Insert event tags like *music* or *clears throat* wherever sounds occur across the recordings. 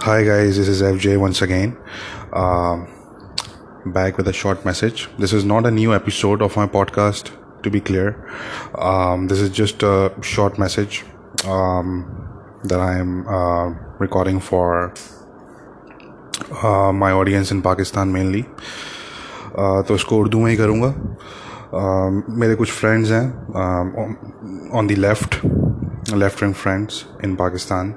Hi guys, this is FJ once again. Uh, back with a short message. This is not a new episode of my podcast, to be clear. Um, this is just a short message um, that I am uh, recording for uh, my audience in Pakistan mainly. Uh, तो इसको उर्दू में ही करूँगा uh, मेरे कुछ friends हैं on the left left wing friends in Pakistan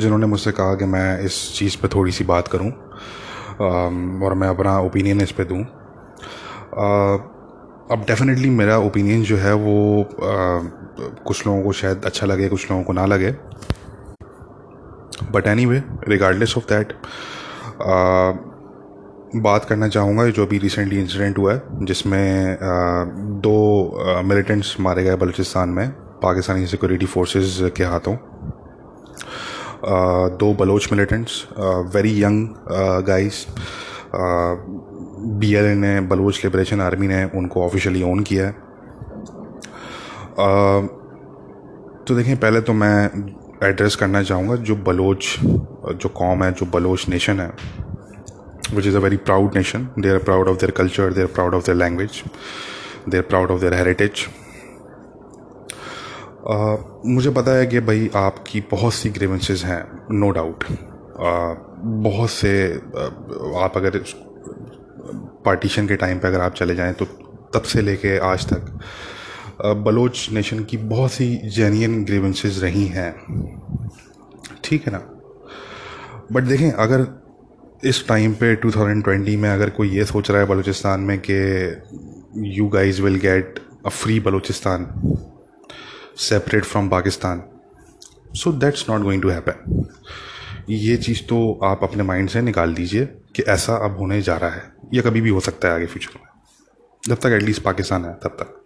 जिन्होंने मुझसे कहा कि मैं इस चीज़ पे थोड़ी सी बात करूँ um, और मैं अपना ओपिनियन इस पे दूँ। Uh, अब डेफिनेटली मेरा ओपिनियन जो है वो uh, कुछ लोगों को शायद अच्छा लगे कुछ लोगों को ना लगे। But anyway regardless of that बात करना चाहूँगा जो अभी रिसेंटली इंसिडेंट हुआ है जिसमें uh, दो मिलिटेंट्स मारे गए बलूचिस्तान में। पाकिस्तानी सिक्योरिटी फोर्सेस के हाथों। दो Baloch militants very young guys B L ने, बलोच लिबरेशन आर्मी ने उनको ऑफिशियली ओन किया है। तो देखें, पहले तो मैं एड्रेस करना चाहूँगा जो बलोच, जो कॉम है, जो बलोच नेशन है which is a very proud nation they are proud of their culture they are proud of their language they are proud of their heritage मुझे पता है कि भाई आपकी बहुत सी ग्रेवेंसेस हैं नो डाउट बहुत से आप अगर पार्टीशन के टाइम पे अगर आप चले जाएँ तो तब से लेके आज तक बलोच नेशन की बहुत सी जेन्यन ग्रेवेंसेस रही हैं। ठीक है ना? बट देखें, अगर इस टाइम पे 2020 में अगर कोई ये सोच रहा है बलूचिस्तान में कि you guys will get a free Balochistan separate from Pakistan so that's not going to happen ये चीज़ तो आप अपने माइंड से निकाल दीजिए कि ऐसा अब होने जा रहा है। या कभी भी हो सकता है आगे फ्यूचर में। जब तक एटलीस्ट पाकिस्तान है, तब तक।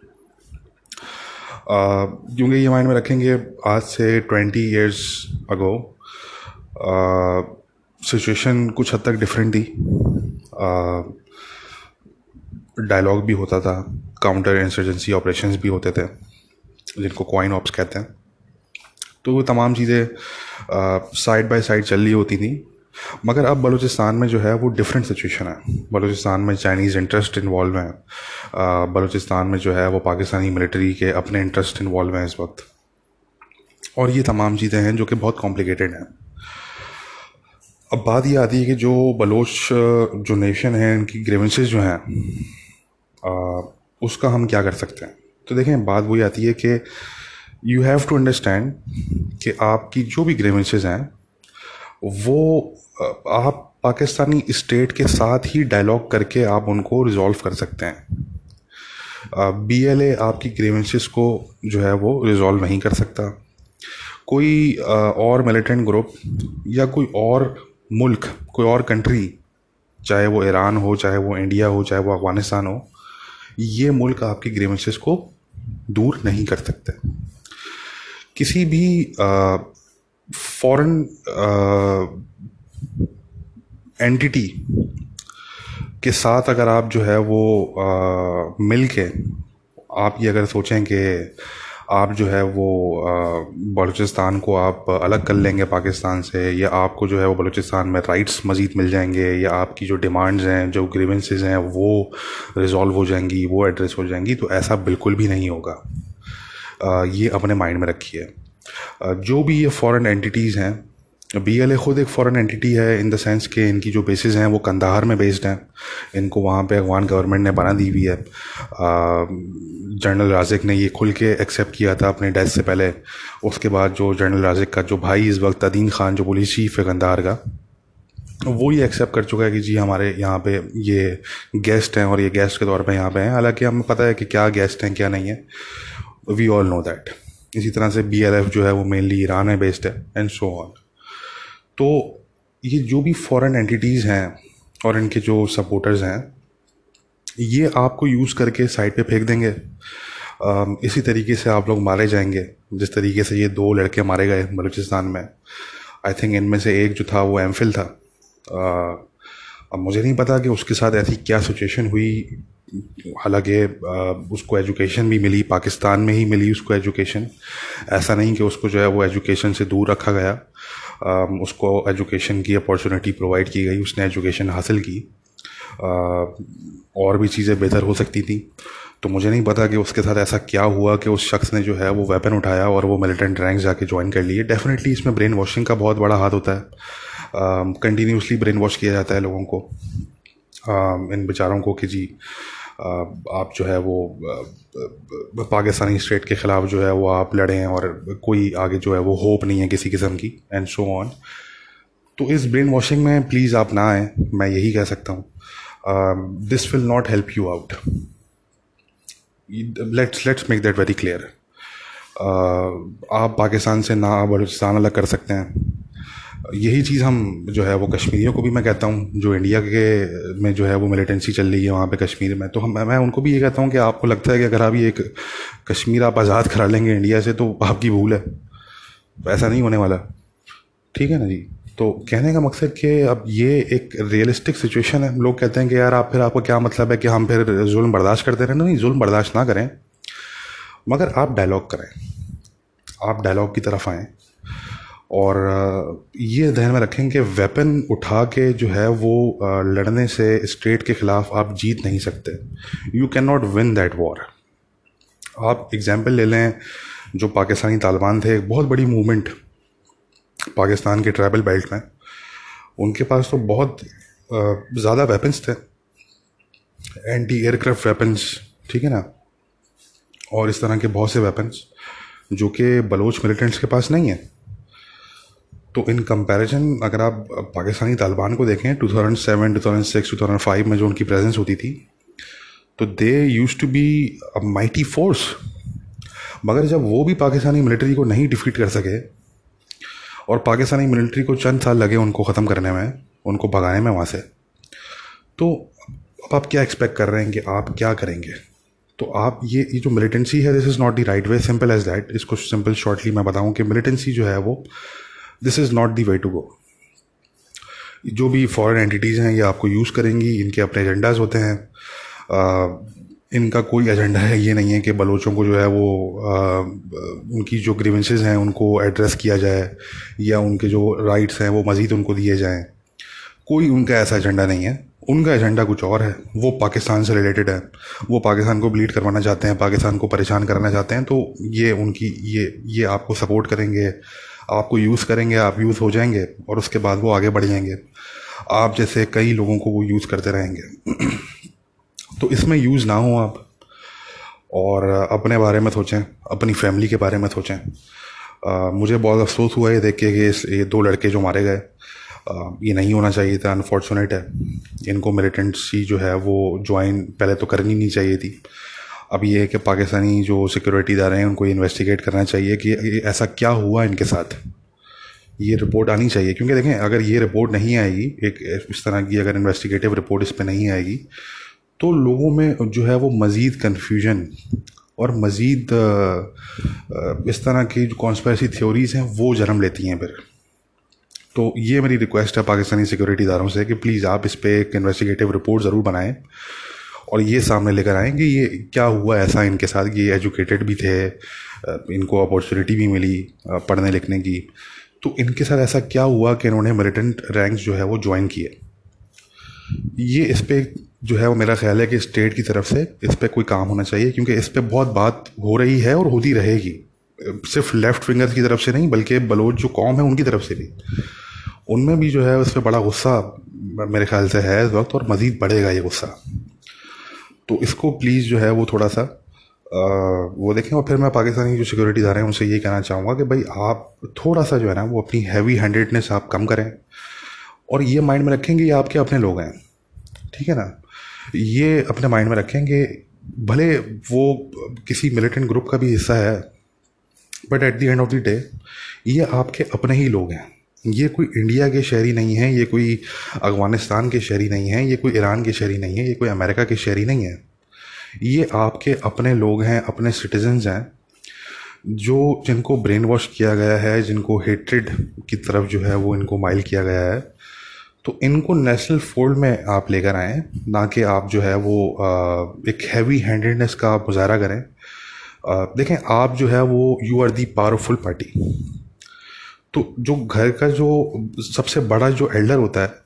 क्योंकि ये माइंड में रखेंगे, आज से ट्वेंटी ईयर्स अगो सिचुएशन कुछ हद तक डिफरेंट थी। डायलॉग भी होता था काउंटर इंसर्जेंसी ऑपरेशंस भी होते थे। जिनको कॉइन ऑप्स कहते हैं। तो वो तमाम चीज़ें साइड बाय साइड चल रही होती थी। मगर अब बलूचिस्तान में जो है वो डिफरेंट सिचुएशन है। बलूचिस्तान में चाइनीज़ इंटरेस्ट इन्वॉल्व हैं। बलूचिस्तान में जो है वो पाकिस्तानी मिलिट्री के अपने इंटरेस्ट इन्वॉल्व हैं इस वक्त। और ये तमाम चीज़ें हैं जो कि बहुत कॉम्प्लिकेटेड हैं। अब बात ये आती है कि जो बलोच, जो नेशन है, इनकी ग्रेवेंसेस जो हैं उसका हम क्या कर सकते हैं? तो देखें, बात वही आती है कि यू हैव टू अंडरस्टैंड कि आपकी जो भी ग्रेवेंसेज हैं, वो आप पाकिस्तानी स्टेट के साथ ही डायलॉग करके आप उनको रिजॉल्व कर सकते हैं। बी एल ए आपकी ग्रेवेंसेस को जो है वो रिजॉल्व नहीं कर सकता। कोई और मिलिटेंट ग्रुप या कोई और मुल्क, कोई और कंट्री चाहे वो ईरान हो, चाहे वो इंडिया हो, चाहे वो अफ़गानिस्तान हो, ये मुल्क आपकी ग्रेवेंसेस को दूर नहीं कर सकते। किसी भी फॉरेन एंटिटी के साथ अगर आप जो है वो मिल के आप ये अगर सोचें कि आप जो है वो बलूचिस्तान को आप अलग कर लेंगे पाकिस्तान से, या आपको जो है वो बलूचिस्तान में राइट्स मज़ीद मिल जाएँगे, या आपकी जो डिमांड्स हैं, जो ग्रीवेंसेस हैं, वो रिजॉल्व हो जाएँगी, वो एड्रेस हो जाएँगी तो ऐसा बिल्कुल भी नहीं होगा। ये अपने माइंड में रखिए। जो भी ये फॉरेन एंटिटीज़ हैं बी एल ए ख़ुद एक फ़ॉरेन एंटिटी है इन द सेंस कि इनकी जो बेसिस हैं वो कंधार में बेस्ड हैं। इनको वहाँ पे अफगान गवर्नमेंट ने बना दी हुई है। जनरल राजिक ने ये खुल के एक्सेप्ट किया था अपने डेथ से पहले। उसके बाद जो जनरल राजिक का जो भाई इस वक्त अदीन खान, जो पुलिस चीफ है कंधार का, वो ये एक्सेप्ट कर चुका है कि जी हमारे यहाँ पे ये गेस्ट हैं और ये गेस्ट के तौर पे यहाँ पे हैं। हालाँकि हमें पता है कि क्या गेस्ट हैं, क्या नहीं है। वी ऑल नो दैट इसी तरह से बी जो है वो मेनली ईरान में बेस्ड है एंड सो ऑन तो ये जो भी फॉरेन एंटिटीज़ हैं और इनके जो सपोर्टर्स हैं, ये आपको यूज़ करके साइड पे फेंक देंगे। इसी तरीके से आप लोग मारे जाएँगे। जिस तरीके से ये दो लड़के मारे गए बलूचिस्तान में। आई थिंक इनमें से एक जो था वो एम था। अब मुझे नहीं पता कि उसके साथ ऐसी क्या सिचुएशन हुई। हालाँकि उसको एजुकेशन भी मिली, पाकिस्तान में ही मिली उसको एजुकेशन ऐसा नहीं कि उसको जो है वो एजुकेशन से दूर रखा गया। उसको एजुकेशन की अपॉर्चुनिटी प्रोवाइड की गई उसने एजुकेशन हासिल की। और भी चीज़ें बेहतर हो सकती थी। तो मुझे नहीं पता कि उसके साथ ऐसा क्या हुआ कि उस शख्स ने जो है वो वेपन उठाया और वो मिलिटेंट रैंक जाके ज्वाइन कर लिए। डेफिनेटली इसमें ब्रेन वॉशिंग का बहुत बड़ा हाथ होता है। कंटिन्यूसली ब्रेन वॉश किया जाता है लोगों को। Uh, इन बेचारों को कि जी uh, आप जो है वो पाकिस्तानी स्टेट के ख़िलाफ़ जो है वो आप लड़ें और कोई आगे जो है वो होप नहीं है किसी किस्म की एंड शो ऑन तो इस ब्रेन वॉशिंग में प्लीज़ आप ना आएँ, मैं यही कह सकता हूँ। This will not help you out let's let's make that very clear आप पाकिस्तान से ना बलूचिस्तान अलग कर सकते हैं। यही चीज़ हम जो है वो कश्मीरियों को भी मैं कहता हूँ, जो इंडिया के में जो है वो मिलिटेंसी चल रही है वहाँ पे कश्मीर में तो हम, मैं उनको भी ये कहता हूँ कि आपको लगता है कि अगर आप ये एक कश्मीर आप आज़ाद करा लेंगे इंडिया से तो आपकी भूल है। ऐसा नहीं होने वाला। ठीक है ना जी? तो कहने का मकसद कि अब ये एक रियलिस्टिक सिचुएशन है। लोग कहते हैं कि यार आप फिर आपको क्या मतलब है कि हम फिर जुल्म बर्दाश्त करते रहें? नहीं, जुल्म बर्दाश्त ना करें। मगर आप डायलॉग करें। आप डायलॉग की तरफ़ आएँ। और ये ध्यान में रखें कि वेपन उठा के जो है वो लड़ने से स्टेट के ख़िलाफ़ आप जीत नहीं सकते। You can not win that war आप एग्ज़ाम्पल ले लें, जो पाकिस्तानी तालिबान थे, एक बहुत बड़ी मूवमेंट पाकिस्तान के ट्राइबल बेल्ट में। उनके पास तो बहुत ज़्यादा वेपन्स थे। एंटी एयरक्राफ्ट वेपन्स ठीक है ना? और इस तरह के बहुत से वेपन्स जो कि बलोच मिलिटेंट्स के पास नहीं है। तो इन कंपैरिजन अगर आप पाकिस्तानी तालिबान को देखें 2007, 2006, 2005 में जो उनकी प्रेजेंस होती थी तो they use to be a mighty force मगर जब वो भी पाकिस्तानी मिलिट्री को नहीं डिफीट कर सके और पाकिस्तानी मिलिट्री को चंद साल लगे उनको ख़त्म करने में उनको भगाने में वहाँ से तो अब आप क्या एक्सपेक्ट कर रहे हैं कि आप क्या करेंगे? तो आप ये ये जो मिलिटेंसी है this is not the right way simple as that इसको सिंपल शॉर्टली मैं बताऊँ कि मिलिटेंसी जो है वो this is not the way to go जो भी फॉरेन एंटिटीज़ हैं ये आपको यूज़ करेंगी इनके अपने एजेंडाज होते हैं। इनका कोई एजेंडा है ये नहीं है कि बलोचों को जो है वो आ, उनकी जो ग्रीवेंसेस हैं उनको एड्रेस किया जाए या उनके जो राइट्स हैं वो मज़ीद उनको दिए जाएँ। कोई उनका ऐसा एजेंडा नहीं है। उनका एजेंडा कुछ और है। वो पाकिस्तान से रिलेटेड है। वो पाकिस्तान को ब्लीड करवाना चाहते हैं पाकिस्तान को परेशान करना चाहते हैं तो ये उनकी ये ये आपको सपोर्ट करेंगे। आपको यूज़ करेंगे, आप यूज़ हो जाएँगे और उसके बाद वो आगे बढ़ जाएँगे। आप जैसे कई लोगों को वो यूज़ करते रहेंगे। *clears throat* तो इसमें यूज़ ना हो आप और अपने बारे में सोचें, अपनी फैमिली के बारे में सोचें। मुझे बहुत अफसोस हुआ ये देख के कि ये दो लड़के जो मारे गए ये नहीं होना चाहिए था अनफॉर्चुनेट है। इनको मिलिटेंसी जो है वो ज्वाइन पहले तो करनी नहीं चाहिए थी। अब ये है कि पाकिस्तानी जो सिक्योरिटी इदारे हैं, उनको इन्वेस्टिगेट करना चाहिए कि ऐसा क्या हुआ इनके साथ। ये रिपोर्ट आनी चाहिए, क्योंकि देखें, अगर ये रिपोर्ट नहीं आएगी, एक इस तरह की अगर इन्वेस्टिगेटिव रिपोर्ट इस पर नहीं आएगी तो लोगों में जो है वो मज़ीद कन्फ्यूज़न और मज़ीद इस तरह की जो कॉन्स्परेसी थ्योरीज़ हैं, वो जन्म लेती हैं फिर। तो ये मेरी रिक्वेस्ट है पाकिस्तानी सिक्योरिटी इदारों से कि प्लीज़ आप इस पर एक इन्वेस्टिगेटिव रिपोर्ट ज़रूर बनाएँ। और ये सामने लेकर आएँ कि ये क्या हुआ ऐसा इनके साथ? ये एजुकेटेड भी थे, इनको अपॉर्चुनिटी भी मिली पढ़ने लिखने की। तो इनके साथ ऐसा क्या हुआ कि इन्होंने मिलिटेंट रैंक्स जो है वो ज्वाइन किए? ये इस पर जो है वो मेरा ख्याल है कि स्टेट की तरफ़ से इस पर कोई काम होना चाहिए, क्योंकि इस पर बहुत बात हो रही है और होती रहेगी। सिर्फ़ लेफ़्ट फिंगर्स की तरफ़ से नहीं, बल्कि बलोच जो कौम है उनकी तरफ़ से भी। उनमें भी जो है उस पर बड़ा गुस्सा मेरे ख्याल से है इस वक्त, और मज़ीद बढ़ेगा ये गुस्सा। तो इसको प्लीज़ जो है वो थोड़ा सा आ, वो देखें और फिर मैं पाकिस्तानी जो सिक्योरिटी दार हैं उनसे ये कहना चाहूँगा कि भाई आप थोड़ा सा जो है ना वो अपनी हैवी हैंडेडनेस आप कम करें और ये माइंड में रखेंगे ये आपके अपने लोग हैं ठीक है ना? ये अपने माइंड में रखेंगे भले वो किसी मिलिटेंट ग्रुप का भी हिस्सा है but at the end of the day ये आपके अपने ही लोग हैं। ये कोई इंडिया के शहरी नहीं है, ये कोई अफ़गानिस्तान के शहरी नहीं है, ये कोई ईरान के शहरी नहीं है, ये कोई अमेरिका के शहरी नहीं है। ये आपके अपने लोग हैं, अपने सिटीजन्स हैं, जो जिनको ब्रेन वॉश किया गया है, जिनको हेट्रेड की तरफ़ जो है वो इनको माइल किया गया है तो इनको नेशनल फोल्ड में आप लेकर आएँ, ना कि आप जो है वो एक हैवी हैंडेडनेस का मुजाहरा करें। देखें, आप जो है वो you are the powerful party तो जो घर का जो सबसे बड़ा जो एल्डर होता है,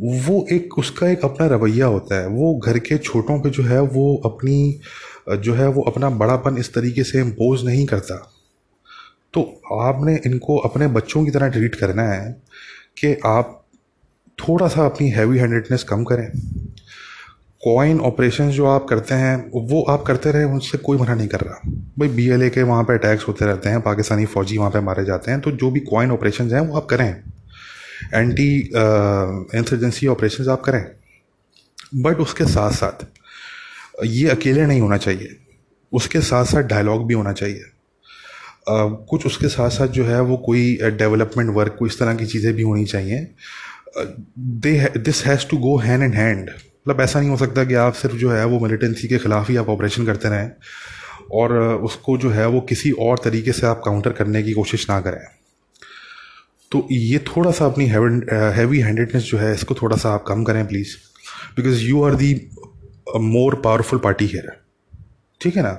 वो एक, उसका एक अपना रवैया होता है। वो घर के छोटों पे जो है, वो अपनी, जो है, वो अपना बड़ापन इस तरीके से इम्पोज नहीं करता। तो आपने इनको अपने बच्चों की तरह ट्रीट करना है कि आप थोड़ा सा अपनी हैवी हैंडेडनेस कम करें। कॉइन ऑपरेशन जो आप करते हैं वो आप करते रहे उनसे कोई मना नहीं कर रहा। भाई बी एल ए के वहाँ पर अटैक्स होते रहते हैं पाकिस्तानी फ़ौजी वहाँ पर मारे जाते हैं तो जो भी कॉइन ऑपरेशन हैं वो आप करें। एंटी इंसर्जेंसी ऑपरेशन आप करें। बट उसके साथ साथ ये अकेले नहीं होना चाहिए। उसके साथ साथ डायलॉग भी होना चाहिए। Uh, कुछ उसके साथ साथ जो है वो कोई डेवलपमेंट वर्क कोई इस तरह की चीज़ें भी होनी चाहिए। They this has to go hand in hand मतलब ऐसा नहीं हो सकता कि आप सिर्फ़ जो है वो मिलिटेंसी के ख़िलाफ़ ही आप ऑपरेशन करते रहें और उसको जो है वो किसी और तरीके से आप काउंटर करने की कोशिश ना करें। तो ये थोड़ा सा अपनी हैवी हैंडेडनेस जो है, इसको थोड़ा सा आप कम करें please because you are the more powerful party here ठीक है ना?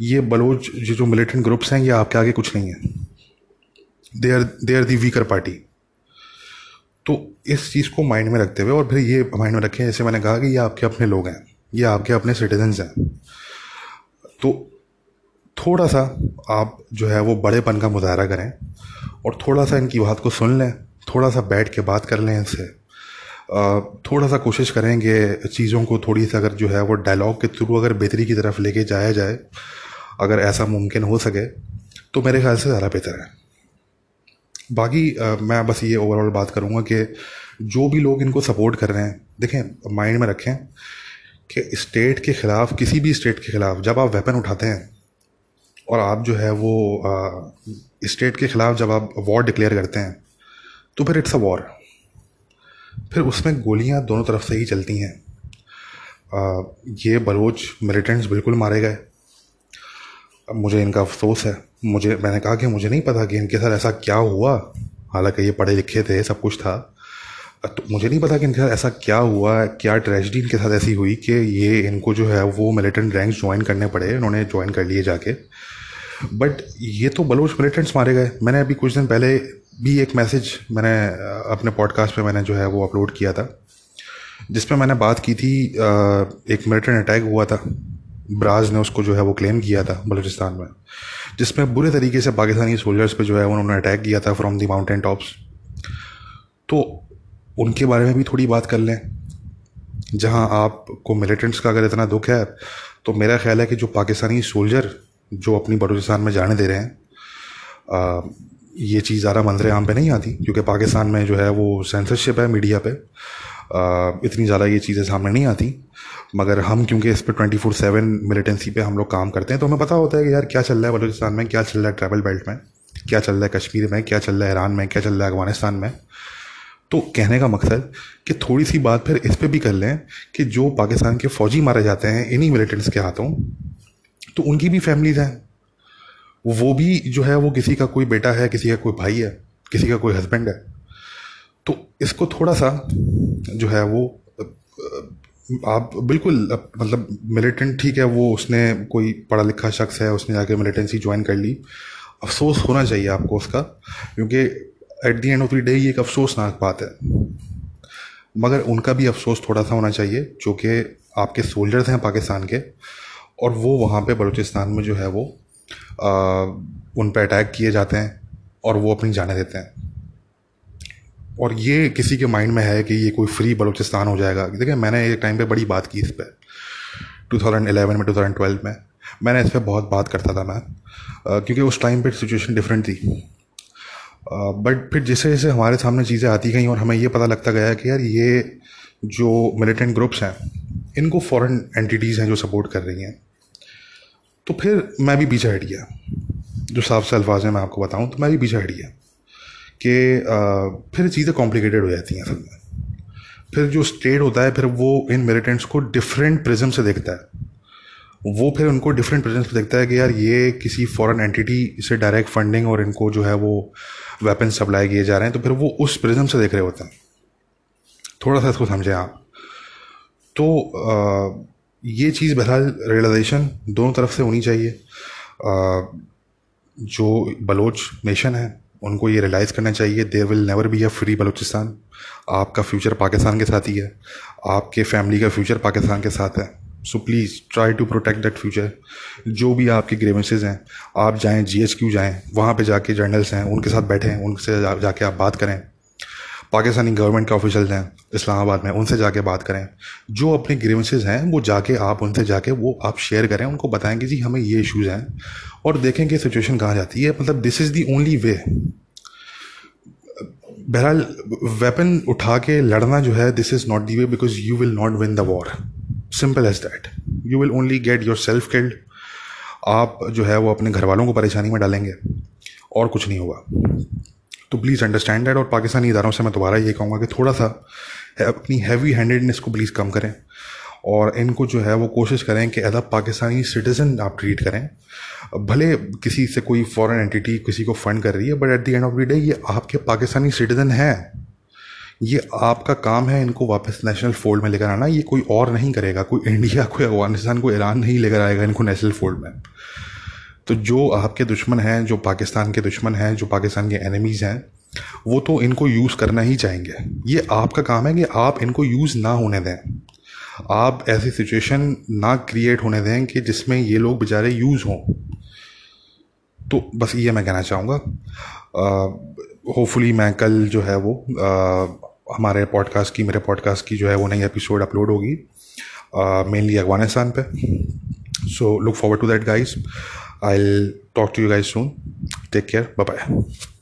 ये बलोच जो मिलिटेंट ग्रुप्स हैं, ये आपके आगे कुछ नहीं है। They are they are the weaker party तो इस चीज़ को माइंड में रखते हुए और फिर ये माइंड में रखें, जैसे मैंने कहा कि ये आपके अपने लोग हैं, ये आपके अपने सिटीजन्स हैं। तो थोड़ा सा आप जो है वो बड़ेपन का मुजाहरा करें और थोड़ा सा इनकी बात को सुन लें थोड़ा सा बैठ के बात कर लें इनसे। थोड़ा सा कोशिश करेंगे चीज़ों को थोड़ी सी अगर जो है वो डायलॉग के थ्रू अगर बेहतरी की तरफ़ लेके जाया जाए, अगर ऐसा मुमकिन हो सके तो मेरे ख्याल से ज़्यादा बेहतर है। बाकी मैं बस ये ओवरऑल बात करूँगा कि जो भी लोग इनको सपोर्ट कर रहे हैं, देखें माइंड में रखें कि स्टेट के ख़िलाफ़, किसी भी स्टेट के ख़िलाफ़ जब आप वेपन उठाते हैं और आप जो है वो स्टेट के ख़िलाफ़ जब आप वॉर डिक्लेयर करते हैं तो फिर इट्स अ वॉर फिर उसमें गोलियाँ दोनों तरफ़ से ही चलती हैं। ये बलोच मिलिटेंट्स बिल्कुल मारे गए। मुझे इनका अफसोस है। मुझे, मैंने कहा कि मुझे नहीं पता कि इनके साथ ऐसा क्या हुआ। हालाँकि ये पढ़े लिखे थे, सब कुछ था। तो मुझे नहीं पता कि इनके साथ ऐसा क्या हुआ, क्या ट्रेजडी इनके साथ ऐसी हुई कि ये इनको जो है वो मिलिटेंट रैंक्स ज्वाइन करने पड़े, इन्होंने ज्वाइन कर लिए जाके। बट ये तो बलोच मिलिटेंट्स मारे गए। मैंने अभी कुछ दिन पहले भी एक मैसेज मैंने अपने पॉडकास्ट पे मैंने जो है वो अपलोड किया था जिसमें मैंने बात की थी एक मिलिटेंट अटैक हुआ था। ब्राज ने उसको जो है वो क्लेम किया था बलूचिस्तान में जिसमें बुरे तरीके से पाकिस्तानी सोल्जर्स पे जो है उन्होंने अटैक किया था फ्रॉम दी माउंटेन टॉप्स तो उनके बारे में भी थोड़ी बात कर लें जहाँ आपको मिलिटेंट्स का अगर इतना दुख है तो मेरा ख्याल है कि जो पाकिस्तानी सोल्जर जो अपनी बलूचिस्तान में जाने दे रहे हैं आ, ये चीज़ ज़्यादा मंजर आम पे नहीं आती क्योंकि पाकिस्तान में जो है वो सेंसरशिप है मीडिया पे। आ, इतनी ज़्यादा ये चीज़ें सामने नहीं आती। मगर हम, क्योंकि इस पर ट्वेंटी फोर सेवन मिलिटेंसी पे हम लोग काम करते हैं तो हमें पता होता है कि यार क्या चल रहा है बलूचिस्तान में, क्या चल रहा है ट्रैवल बेल्ट में, क्या चल रहा है कश्मीर में, क्या चल रहा है ईरान में, क्या चल रहा है अफ़गानिस्तान में। तो कहने का मकसद कि थोड़ी सी बात फिर इस पर भी कर लें कि जो पाकिस्तान के फ़ौजी मारे जाते हैं, इन्हीं मिलिटेंट्स के हाथों तो उनकी भी फैमिलीज़ हैं। वो भी जो है, वो किसी का कोई बेटा है, किसी का कोई भाई है, किसी का कोई हस्बैंड है। तो इसको थोड़ा सा जो है वो आप बिल्कुल मतलब मिलिटेंट ठीक है वो उसने कोई पढ़ा लिखा शख्स है उसने जाके मिलिटेंसी ज्वाइन कर ली। अफसोस होना चाहिए आपको उसका क्योंकि at the end of the day ये एक अफसोसनाक बात है। मगर उनका भी अफसोस थोड़ा सा होना चाहिए जो कि आपके सोल्जर्स हैं पाकिस्तान के और वो वहाँ पे बलूचिस्तान में जो है वो आ, उन पर अटैक किए जाते हैं और वो अपनी जाने देते हैं। और ये किसी के माइंड में है कि ये कोई फ्री बलूचिस्तान हो जाएगा। देखिए, मैंने एक टाइम पे बड़ी बात की इस पर 2011 में 2012 में। मैंने इस पर बहुत बात करता था मैं क्योंकि उस टाइम पर सिचुएशन डिफरेंट थी। बट फिर जैसे जैसे हमारे सामने चीज़ें आती गई और हमें ये पता लगता गया कि यार ये जो मिलिटेंट ग्रुप्स हैं, इनको फॉरेन एंटिटीज़ हैं जो सपोर्ट कर रही हैं। तो फिर मैं भी पीछे हट गया। जो साफ़ से अल्फाज में मैं आपको बताऊँ तो मैं भी पीछे हट गया। कि फिर चीज़ें कॉम्प्लिकेटेड हो जाती हैं असल में। फिर जो स्टेट होता है फिर वो इन मिलिटेंट्स को डिफरेंट प्रिज्म से देखता है। वो फिर उनको डिफरेंट प्रिज्म से देखता है कि यार ये किसी फॉरेन एंटिटी से डायरेक्ट फंडिंग और इनको जो है वो वेपन सप्लाई किए जा रहे हैं तो फिर वो उस प्रिज्म से देख रहे होते हैं। थोड़ा सा इसको समझें आप। तो आ, ये चीज़ बहरहाल रियलाइजेशन दोनों तरफ़ से होनी चाहिए। आ, जो बलोच नेशन है उनको ये रियलाइज़ करना चाहिए there will never be a free Balochistan. आपका फ्यूचर पाकिस्तान के साथ ही है। आपके फैमिली का फ्यूचर पाकिस्तान के साथ है। So please try to protect that future जो भी आपके ग्रेवेंसेज हैं, आप जाएँ जी एच क्यू जाएँ, वहाँ पर जाके जर्नल्स हैं, उनके साथ बैठें, उनसे जाके आप बात करें। पाकिस्तानी गवर्नमेंट के ऑफिशियल्स हैं, इस्लामाबाद में, उनसे जाके बात करें। जो अपने ग्रीवेंसेज हैं, वो जाके आप उनसे जाके वो आप शेयर करें, उनको बताएँ कि जी हमें ये इश्यूज़ हैं और देखें कि सिचुएशन कहाँ जाती है। मतलब this is the only way बहरहाल वेपन उठा के लड़ना जो है this is not the way because you will not win the war simple as that you will only get yourself killed आप जो है, वो अपने घर वालों को परेशानी में डालेंगे। और कुछ नहीं होगा। तो प्लीज़ अंडरस्टैंड दैट और पाकिस्तानी इदारों से मैं दोबारा ये कहूँगा कि थोड़ा सा अपनी हैवी हैंडेडनेस को प्लीज़ कम करें और इनको जो है वो कोशिश करें कि एज पाकिस्तानी सिटीज़न आप ट्रीट करें। भले किसी से कोई फॉरेन एंटिटी किसी को फंड कर रही है but at the end of the day ये आपके पाकिस्तानी सिटीज़न है। ये आपका काम है इनको वापस नेशनल फोल्ड में लेकर आना। ये कोई और नहीं करेगा, कोई इंडिया कोई अफ़गानिस्तान कोई ईरान नहीं लेकर आएगा इनको नेशनल फोल्ड में। तो जो आपके दुश्मन हैं जो पाकिस्तान के दुश्मन हैं जो पाकिस्तान के एनिमीज़ हैं वो तो इनको यूज़ करना ही चाहेंगे। ये आपका काम है कि आप इनको यूज़ ना होने दें। आप ऐसी सिचुएशन ना क्रिएट होने दें कि जिसमें ये लोग बेचारे यूज़ हों। तो बस ये मैं कहना चाहूँगा। होपफुली मैं कल जो है वो आ, हमारे पॉडकास्ट की मेरे पॉडकास्ट की जो है वो नई एपिसोड अपलोड होगी मेनली अफ़गानिस्तान पे। So look forward to that guys I'll talk to you guys soon. Take care. Bye bye.